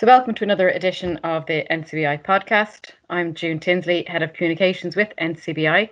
So, welcome to another edition of the NCBI podcast. I'm June Tinsley, Head of Communications with NCBI.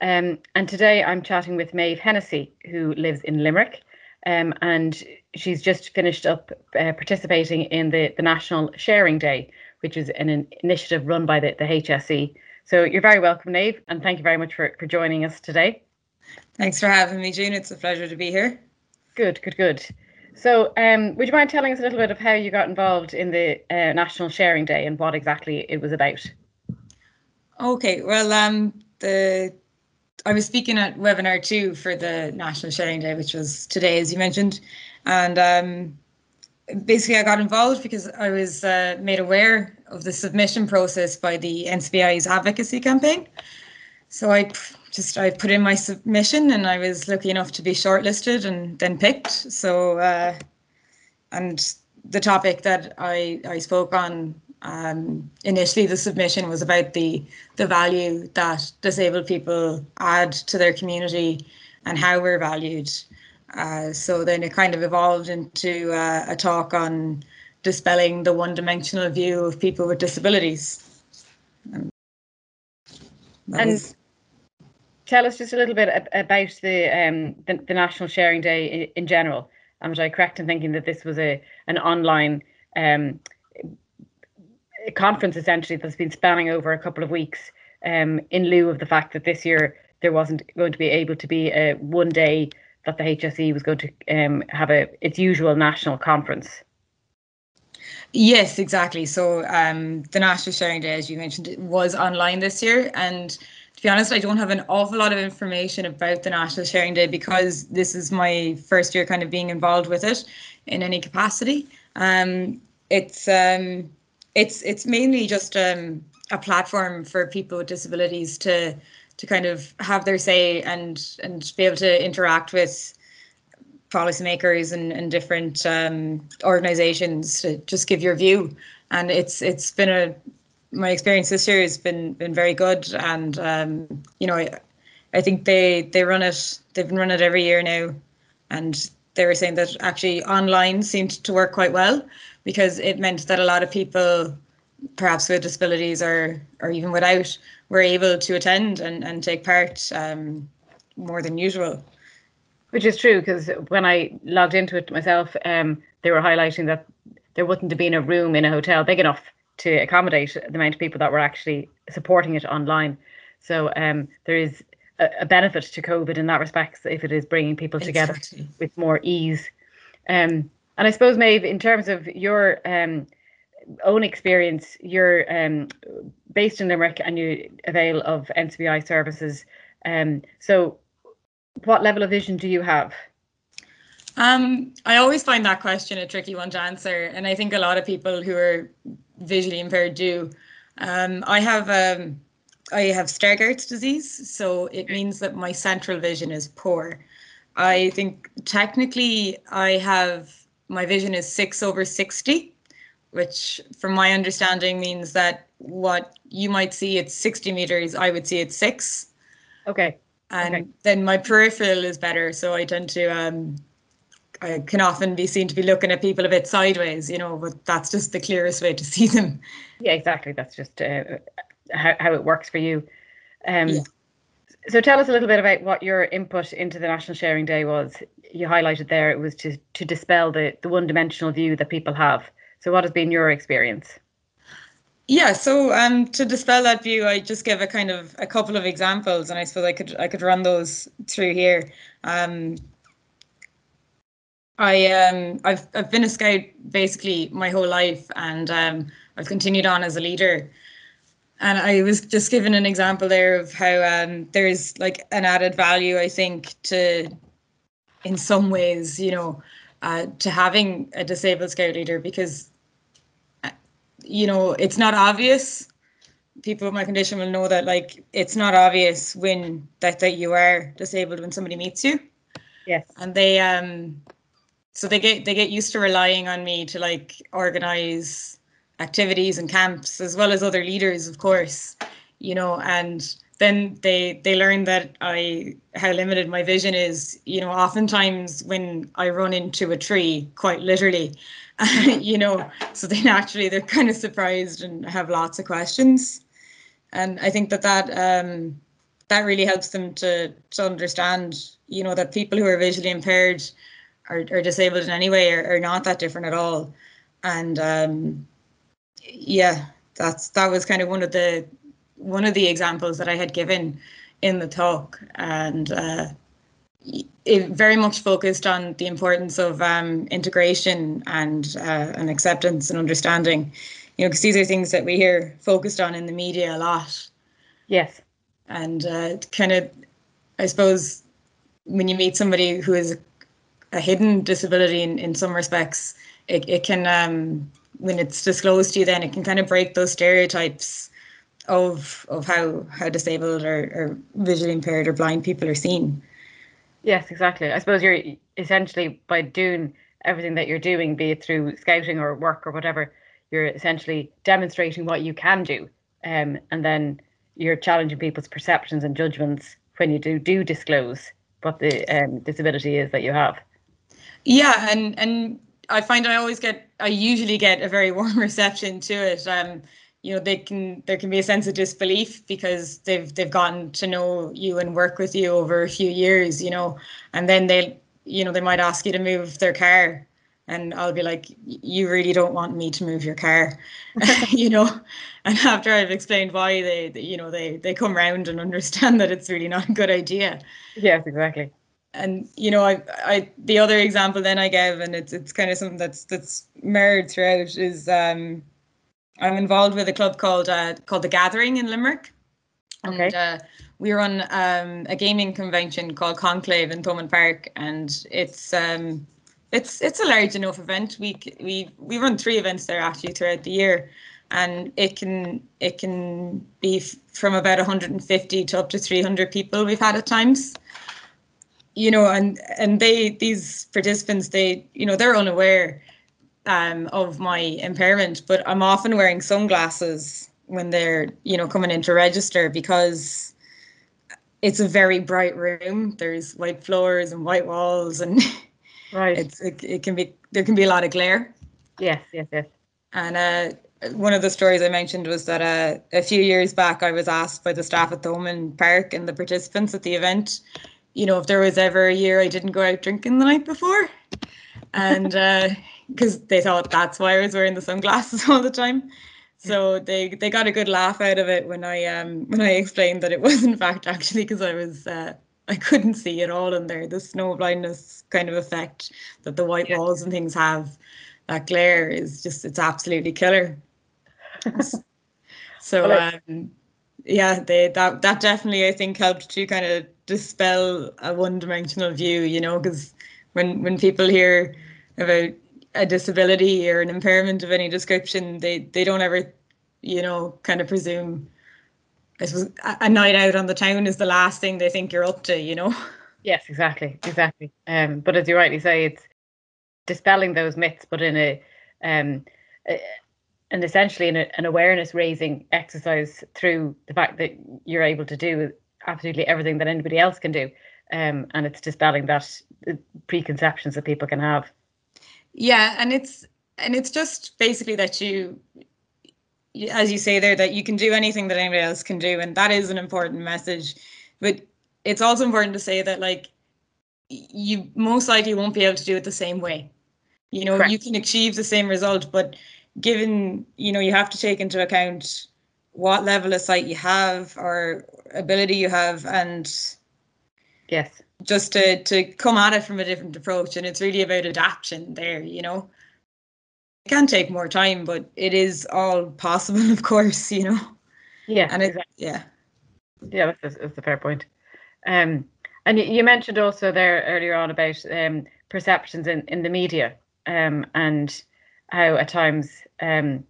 Um, and today I'm chatting with Maeve Hennessy, who lives in Limerick. Um, and she's just finished up uh, participating in the, the National Sharing Day, which is an, an initiative run by the, the HSE. So, you're very welcome, Maeve, and thank you very much for, for joining us today. Thanks for having me, June. It's a pleasure to be here. Good, good, good. So, um, would you mind telling us a little bit of how you got involved in the uh, National Sharing Day and what exactly it was about? Okay, well, um, the I was speaking at webinar two for the National Sharing Day, which was today, as you mentioned, and um, basically I got involved because I was uh, made aware of the submission process by the NCBI's advocacy campaign. So I just I put in my submission and I was lucky enough to be shortlisted and then picked. So uh, and the topic that I I spoke on um, initially the submission was about the the value that disabled people add to their community and how we're valued. Uh, so then it kind of evolved into uh, a talk on dispelling the one-dimensional view of people with disabilities. And, and tell us just a little bit about the um, the, the, National Sharing Day in, general. Am I correct in thinking that this was a an online um, conference essentially that's been spanning over a couple of weeks um, in lieu of the fact that this year there wasn't going to be able to be a one day that the HSE was going to um, have a its usual national conference. Yes, exactly. So um, the National Sharing Day, as you mentioned, was online this year, and be honest, I don't have an awful lot of information about the National Sharing Day because this is my first year kind of being involved with it in any capacity. Um, it's um, it's it's mainly just um, a platform for people with disabilities to to kind of have their say and and be able to interact with policymakers and, and different um, organizations to just give your view. And it's it's been a my experience this year has been been very good, and um, you know, I, I think they they run it. They've been running it every year now, and they were saying that actually online seemed to work quite well because it meant that a lot of people, perhaps with disabilities or or even without, were able to attend and and take part um, more than usual. Which is true because when I logged into it myself, um, they were highlighting that there wouldn't have been a room in a hotel big enough to accommodate the amount of people that were actually supporting it online. So um, there is a, a, benefit to COVID in that respect if it is bringing people together exactly. with more ease. Um, and I suppose, Maeve, in terms of your um, own experience, you're um, based in Limerick and you avail of NCBI services. Um, so, what level of vision do you have? Um, I always find that question a tricky one to answer, and I think a lot of people who are visually impaired do. Um, I have um, I have Stargardt's disease, so it means that my central vision is poor. I think technically I have my vision is six over sixty, which, from my understanding, means that what you might see at sixty meters, I would see at six. Okay. And okay. then my peripheral is better, so I tend to um, I can often be seen to be looking at people a bit sideways, you know, but that's just the clearest way to see them. Yeah, exactly. That's just uh, how, how it works for you. Um, yeah. So tell us a little bit about what your input into the National Sharing Day was. You highlighted there it was to, to dispel the, the one dimensional view that people have. So, what has been your experience? Yeah, so um, to dispel that view, I just give a kind of a couple of examples, and I suppose I could I could run those through here. Um, I um I've I've been a scout basically my whole life and um I've continued on as a leader. And I was just given an example there of how um there's like an added value I think to in some ways, you know, uh, to having a disabled scout leader because uh, you know, it's not obvious. People with my condition will know that like it's not obvious when that that you are disabled when somebody meets you. Yes. And they um so they get they get used to relying on me to like organize activities and camps as well as other leaders of course you know and then they they learn that I how limited my vision is. You know, oftentimes when I run into a tree, quite literally, you know, so they naturally they're kind of surprised and have lots of questions, and I think that that um, that really helps them to to understand, you know, that people who are visually impaired or, or disabled in any way are, are not that different at all, and um, yeah, that's that was kind of one of the one of the examples that I had given in the talk, and uh, it very much focused on the importance of um, integration and uh, and acceptance and understanding. You know, because these are things that we hear focused on in the media a lot. Yes, and uh, kind of, I suppose, when you meet somebody who has a hidden disability in, in some respects, it, it can um, when it's disclosed to you, then it can kind of break those stereotypes of of how how disabled or, or visually impaired or blind people are seen. Yes, exactly. I suppose you're essentially by doing everything that you're doing, be it through scouting or work or whatever, you're essentially demonstrating what you can do, um, and then you're challenging people's perceptions and judgments when you do do disclose what the um, disability is that you have. Yeah, and and I find I always get, I usually get a very warm reception to it. Um, you know they can there can be a sense of disbelief because they've they've gotten to know you and work with you over a few years you know and then they you know they might ask you to move their car and I'll be like you really don't want me to move your car. You know and after I've explained why they, they you know they they come around and understand that it's really not a good idea. Yes exactly and you know I I the other example then I gave and it's it's kind of something that's that's mirrored throughout is um I'm involved with a club called uh, called the Gathering in Limerick. Okay. And uh, we run um, a gaming convention called Conclave in Thomond Park, and it's um, it's it's a large enough event. We we we run three events there actually throughout the year, and it can it can be f- from about 150 to up to 300 people we've had at times. You know, and and they these participants they you know they're unaware um, of my impairment, but I'm often wearing sunglasses when they're, you know, coming in to register because it's a very bright room. There's white floors and white walls, and right, it's it, it can be there can be a lot of glare. Yes, yes, yes. And uh, one of the stories I mentioned was that uh, a few years back, I was asked by the staff at Thomond Park and the participants at the event, you know, if there was ever a year I didn't go out drinking the night before, and. Uh, because they thought that's why I was wearing the sunglasses all the time. So they they got a good laugh out of it when I um when I explained that it was in fact actually because I was uh, I couldn't see at all in there the snow blindness kind of effect that the white yeah. walls and things have that glare is just it's absolutely killer. so um yeah they that that definitely I think helped to kind of dispel a one dimensional view you know because when when people hear about a disability or an impairment of any description, they they don't ever, you know, kind of presume. I suppose a night out on the town is the last thing they think you're up to, you know. Yes, exactly, exactly. Um, but as you rightly say, it's dispelling those myths, but in a um, a, and essentially in a, an awareness raising exercise through the fact that you're able to do absolutely everything that anybody else can do, um, and it's dispelling that uh, preconceptions that people can have. Yeah, and it's and it's just basically that you as you say there that you can do anything that anybody else can do and that is an important message but it's also important to say that like you most likely won't be able to do it the same way you know Correct. you can achieve the same result but given you know you have to take into account what level of sight you have or ability you have and yes. just to to come at it from a different approach. And it's really about adaptation there you know? It can take more time but it is all possible of course you know? Yeah and it, exactly. yeah. Yeah that's a, that's a fair point. Um and you, you mentioned also there earlier on about um perceptions in in the media um and how at times um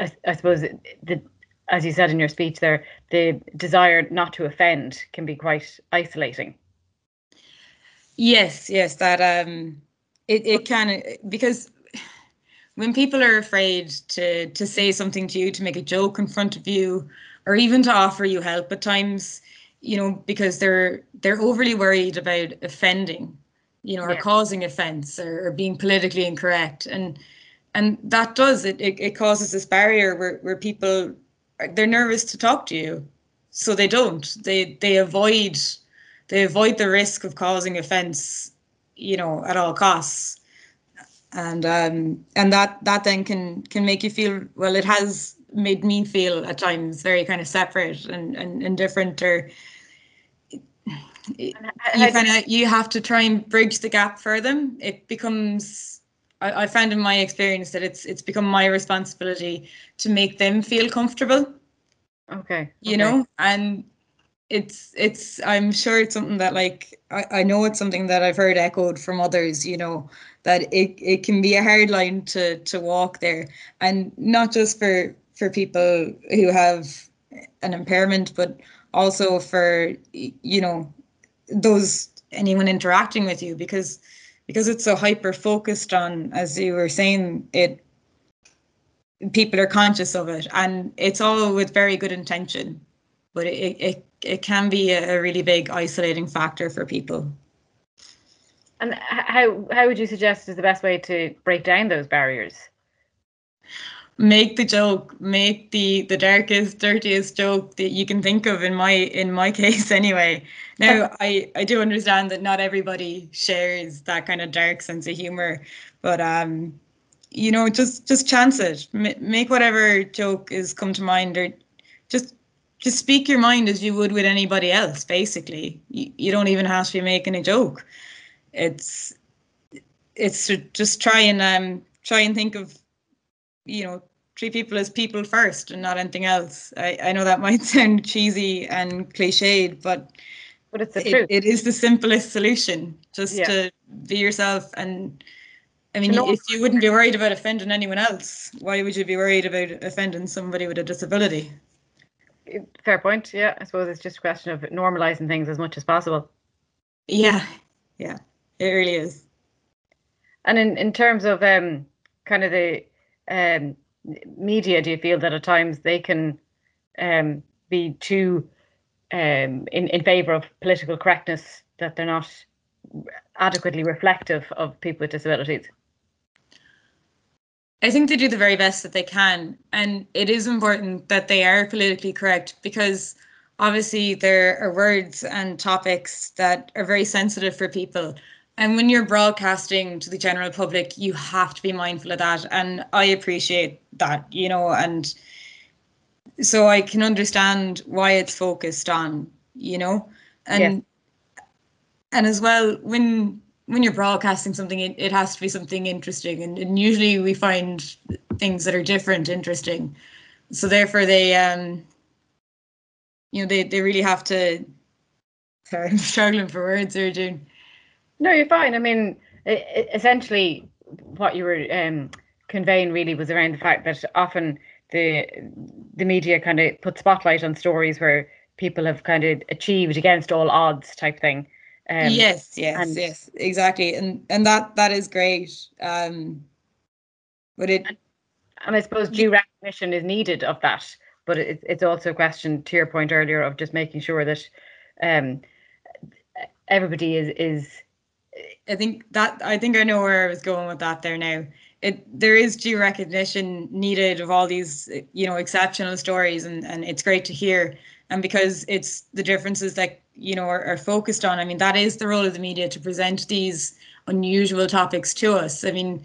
I, I suppose the as you said in your speech there, the desire not to offend can be quite isolating. Yes, yes, that um, it it can because when people are afraid to to say something to you, to make a joke in front of you, or even to offer you help at times you know because they're they're overly worried about offending you know or Yeah. causing offense or, or being politically incorrect and and that does it, it it causes this barrier where where people they're nervous to talk to you. So they don't. They they avoid they avoid the risk of causing offense you know at all costs. And um and that that then can can make you feel well it has made me feel at times very kind of separate and and, and different or you kind of you have to try and bridge the gap for them. It becomes I, I found in my experience that it's it's become my responsibility to make them feel comfortable okay. you okay. know and it's it's i'm sure it's something that like I, I know it's something that i've heard echoed from others you know that it, it can be a hard line to to walk there and not just for for people who have an impairment but also for you know those anyone interacting with you because because it's so hyper focused on as you were saying it people are conscious of it and it's all with very good intention but it it, it can be a really big isolating factor for people And how how would you suggest is the best way to break down those barriers? Make the joke make the the darkest dirtiest joke that you can think of in my in my case anyway. Now i i do understand that not everybody shares that kind of dark sense of humor but um you know just just chance it. M- make whatever joke is come to mind or just just speak your mind as you would with anybody else basically. You, you don't even have to be making a joke. It's it's to just try and um try and think of you know treat people as people first and not anything else i i know that might sound cheesy and cliched but But it's the it, truth. it is the simplest solution just Yeah. to be yourself and i mean if you wouldn't be worried about offending anyone else why would you be worried about offending somebody with a disability Fair point. Yeah, I suppose it's just a question of normalizing things as much as possible. yeah yeah it really is And in, in terms of um, kind of the um, media, do you feel that at times they can um, be too um, in, in favor of political correctness, that they're not adequately reflective of people with disabilities? I think they do the very best that they can. And it is important that they are politically correct because obviously there are words and topics that are very sensitive for people. And when you're broadcasting to the general public, you have to be mindful of that. And I appreciate that, you know, and so I can understand why it's focused on, you know, and Yes. and as well when when you're broadcasting something it, it has to be something interesting and, and usually we find things that are different interesting so therefore they um you know they, they really have to sorry i'm struggling for words here june No, you're fine. I mean, essentially, what you were um, conveying really was around the fact that often the the media kind of put spotlight on stories where people have kind of achieved against all odds type thing. Um, yes yes and- yes exactly and and that that is great um but it and I suppose due recognition is needed of that, but it, it's also a question to your point earlier of just making sure that um, everybody is is I think that I think I know where I was going with that there now. It there is due recognition needed of all these you know exceptional stories and and it's great to hear and because it's the differences that you know are, are focused on. I mean that is the role of the media to present these unusual topics to us. I mean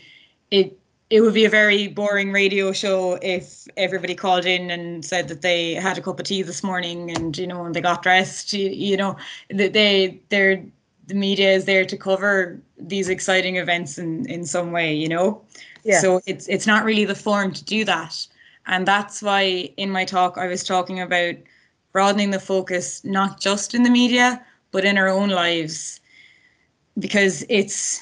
it it would be a very boring radio show if everybody called in and said that they had a cup of tea this morning and you know and they got dressed you, you know they they're the media is there to cover these exciting events in in some way you know? Yeah. so it's it's not really the form to do that. And that's why in my talk i was talking about broadening the focus not just in the media but in our own lives. Because it's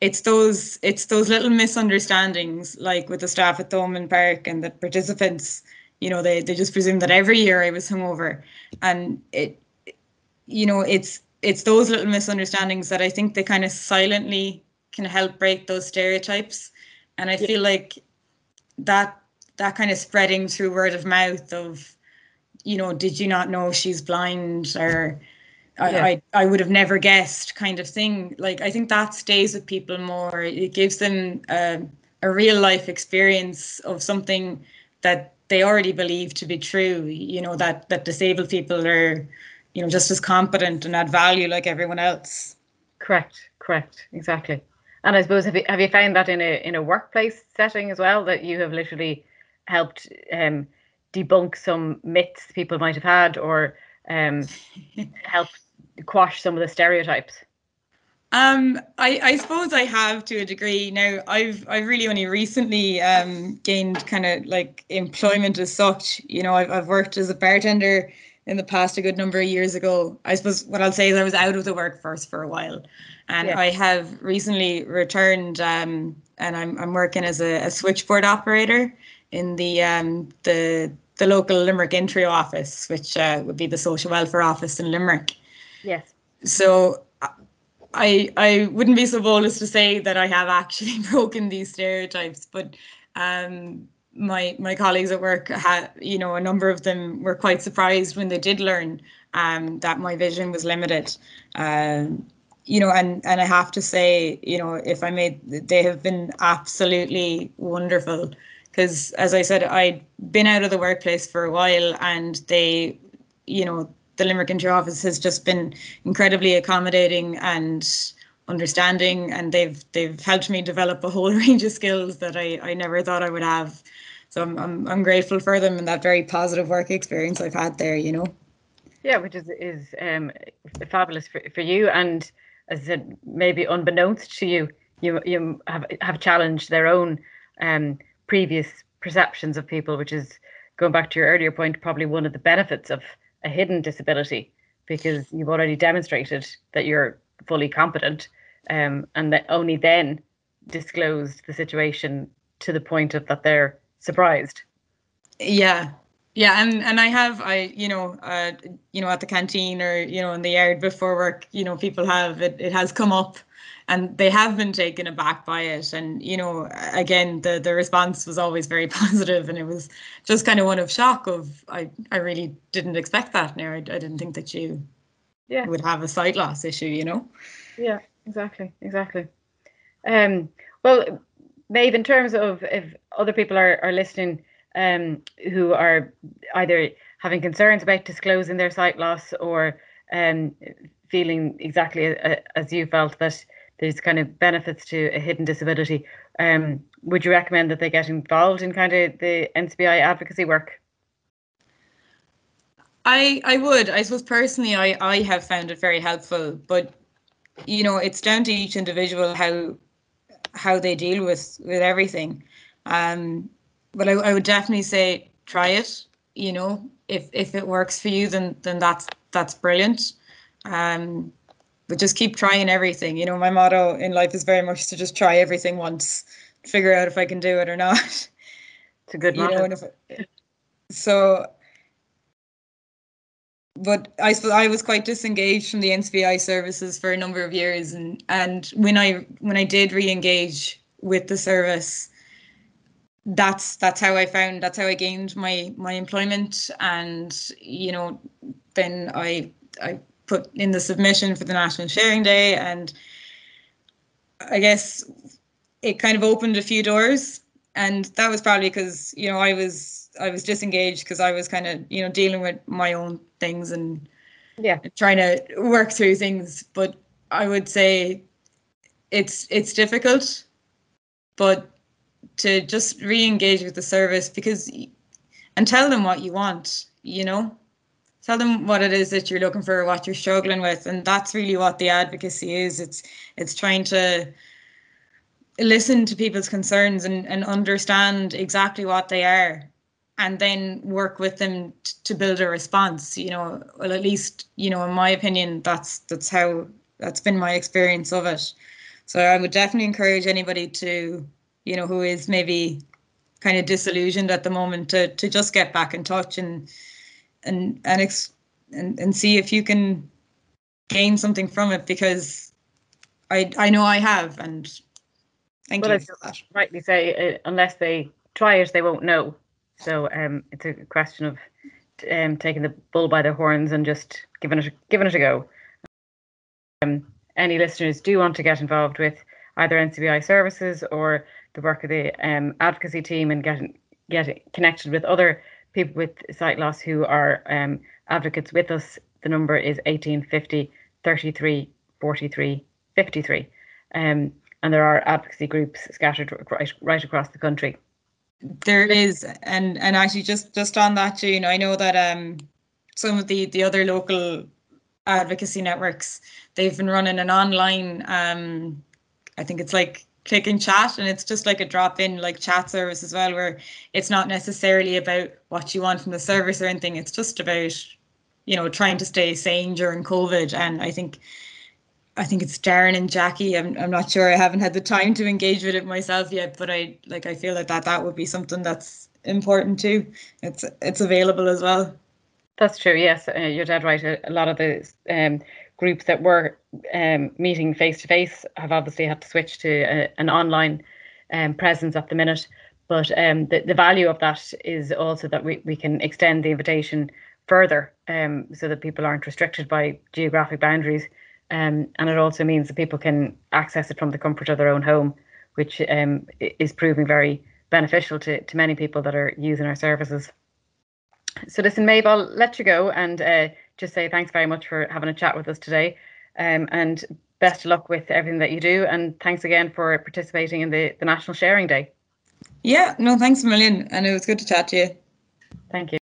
it's those it's those little misunderstandings like with the staff at Thomond Park and the participants you know they, they just presume that every year I was hungover. And it you know it's it's those little misunderstandings that I think they kind of silently can help break those stereotypes and I feel like that that kind of spreading through word of mouth of you know, did you not know she's blind or I, Yeah. I, I would have never guessed kind of thing. Like I think that stays with people more. It gives them a, a real life experience of something that they already believe to be true. You know that that disabled people are, you know, just as competent and add value like everyone else. Correct, correct, exactly. And I suppose have you have you found that in a in a workplace setting as well that you have literally helped um, debunk some myths people might have had or um, help quash some of the stereotypes? Um, I, I suppose I have to a degree. Now I've I've really only recently um, gained kind of like employment as such. You know, I've I've worked as a bartender in the past a good number of years ago. I suppose what I'll say is I was out of the workforce for a while, and Yeah. I have recently returned. Um, and I'm I'm working as a, a switchboard operator in the um the the local Limerick Intreo office, which uh, would be the social welfare office in Limerick Yes. so I I wouldn't be so bold as to say that I have actually broken these stereotypes, but um, my my colleagues at work had you know a number of them were quite surprised when they did learn um, that my vision was limited. Um, you know, and and I have to say, you know, if I made, they have been absolutely wonderful. Because as I said, I'd been out of the workplace for a while, and they, you know, the Limerick Intreo office has just been incredibly accommodating and understanding, and they've they've helped me develop a whole range of skills that I, I never thought I would have. So I'm, I'm I'm grateful for them and that very positive work experience I've had there. You know. Yeah, which is is um, fabulous for, for you, and as I said, maybe unbeknownst to you, you you have have challenged their own um, previous perceptions of people, which is going back to your earlier point, probably one of the benefits of a hidden disability, because you've already demonstrated that you're fully competent, um, and that only then disclosed the situation to the point of that they're surprised. Yeah. Yeah, and and I have I you know uh you know at the canteen or you know in the yard before work you know people have it it has come up and they have been taken aback by it and you know again the the response was always very positive and it was just kind of one of shock of I I really didn't expect that now I, I didn't think that you Yeah. would have a sight loss issue you know Yeah, exactly, exactly. Um, well, Maeve, in terms of if other people are, are listening um, who are either having concerns about disclosing their sight loss or um, feeling exactly a, as you felt that there's kind of benefits to a hidden disability, um, would you recommend that they get involved in kind of the NCBI advocacy work? I I would. I suppose personally, I I have found it very helpful, but you know, it's down to each individual how how they deal with with everything. Um, but I, I would definitely say try it. You know, if if it works for you, then then that's that's brilliant. Um, but just keep trying everything. You know, my motto in life is very much to just try everything once, figure out if I can do it or not. It's a good you know, motto. if, so but I I was quite disengaged from the NCBI services for a number of years, and and when I when I did re-engage with the service, that's that's how I found that's how I gained my my employment, and you know, then I I put in the submission for the National Sharing Day, and I guess it kind of opened a few doors, and that was probably because you know I was I was disengaged because I was kind of you know dealing with my own things and Yeah. trying to work through things. But I would say it's it's difficult, but to just re-engage with the service because and tell them what you want. You know, tell them what it is that you're looking for, what you're struggling with, and that's really what the advocacy is. It's it's trying to listen to people's concerns and, and understand exactly what they are and then work with them t- to build a response you know well at least you know in my opinion that's that's how that's been my experience of it so i would definitely encourage anybody to you know who is maybe kind of disillusioned at the moment to to just get back in touch and and and ex- and, and see if you can gain something from it because i i know i have and thank Well, you for that rightly say, uh, unless they try it, they won't know. So um, it's a question of um, taking the bull by the horns and just giving it giving it a go. Um, any listeners do want to get involved with either NCBI services or the work of the um, advocacy team and get get connected with other people with sight loss who are um, advocates with us, the number is 1850 33 43 53. Um, and there are advocacy groups scattered right, right across the country. There is, and and actually just just on that, June, I know that um some of the the other local advocacy networks they've been running an online um I think it's like click and chat and it's just like a drop in like chat service as well where it's not necessarily about what you want from the service or anything. It's just about you know trying to stay sane during covid. And i think i think it's darren and jackie. I'm, I'm not sure. I haven't had the time to engage with it myself yet but i like i feel like that that would be something that's important too. It's it's available as well. That's true yes. Uh, you're dead right. A, a lot of the um, groups that were um, meeting face to face have obviously had to switch to a, an online um, presence at the minute. But um, the, the value of that is also that we, we can extend the invitation further um, so that people aren't restricted by geographic boundaries. Um, and it also means that people can access it from the comfort of their own home, which um, is proving very beneficial to, to many people that are using our services. So listen, Maeve, I'll let you go and uh, just say thanks very much for having a chat with us today. Um, and best of luck with everything that you do. And thanks again for participating in the, the National Sharing Day. Yeah, no, thanks a million. And it was good to chat to you. Thank you.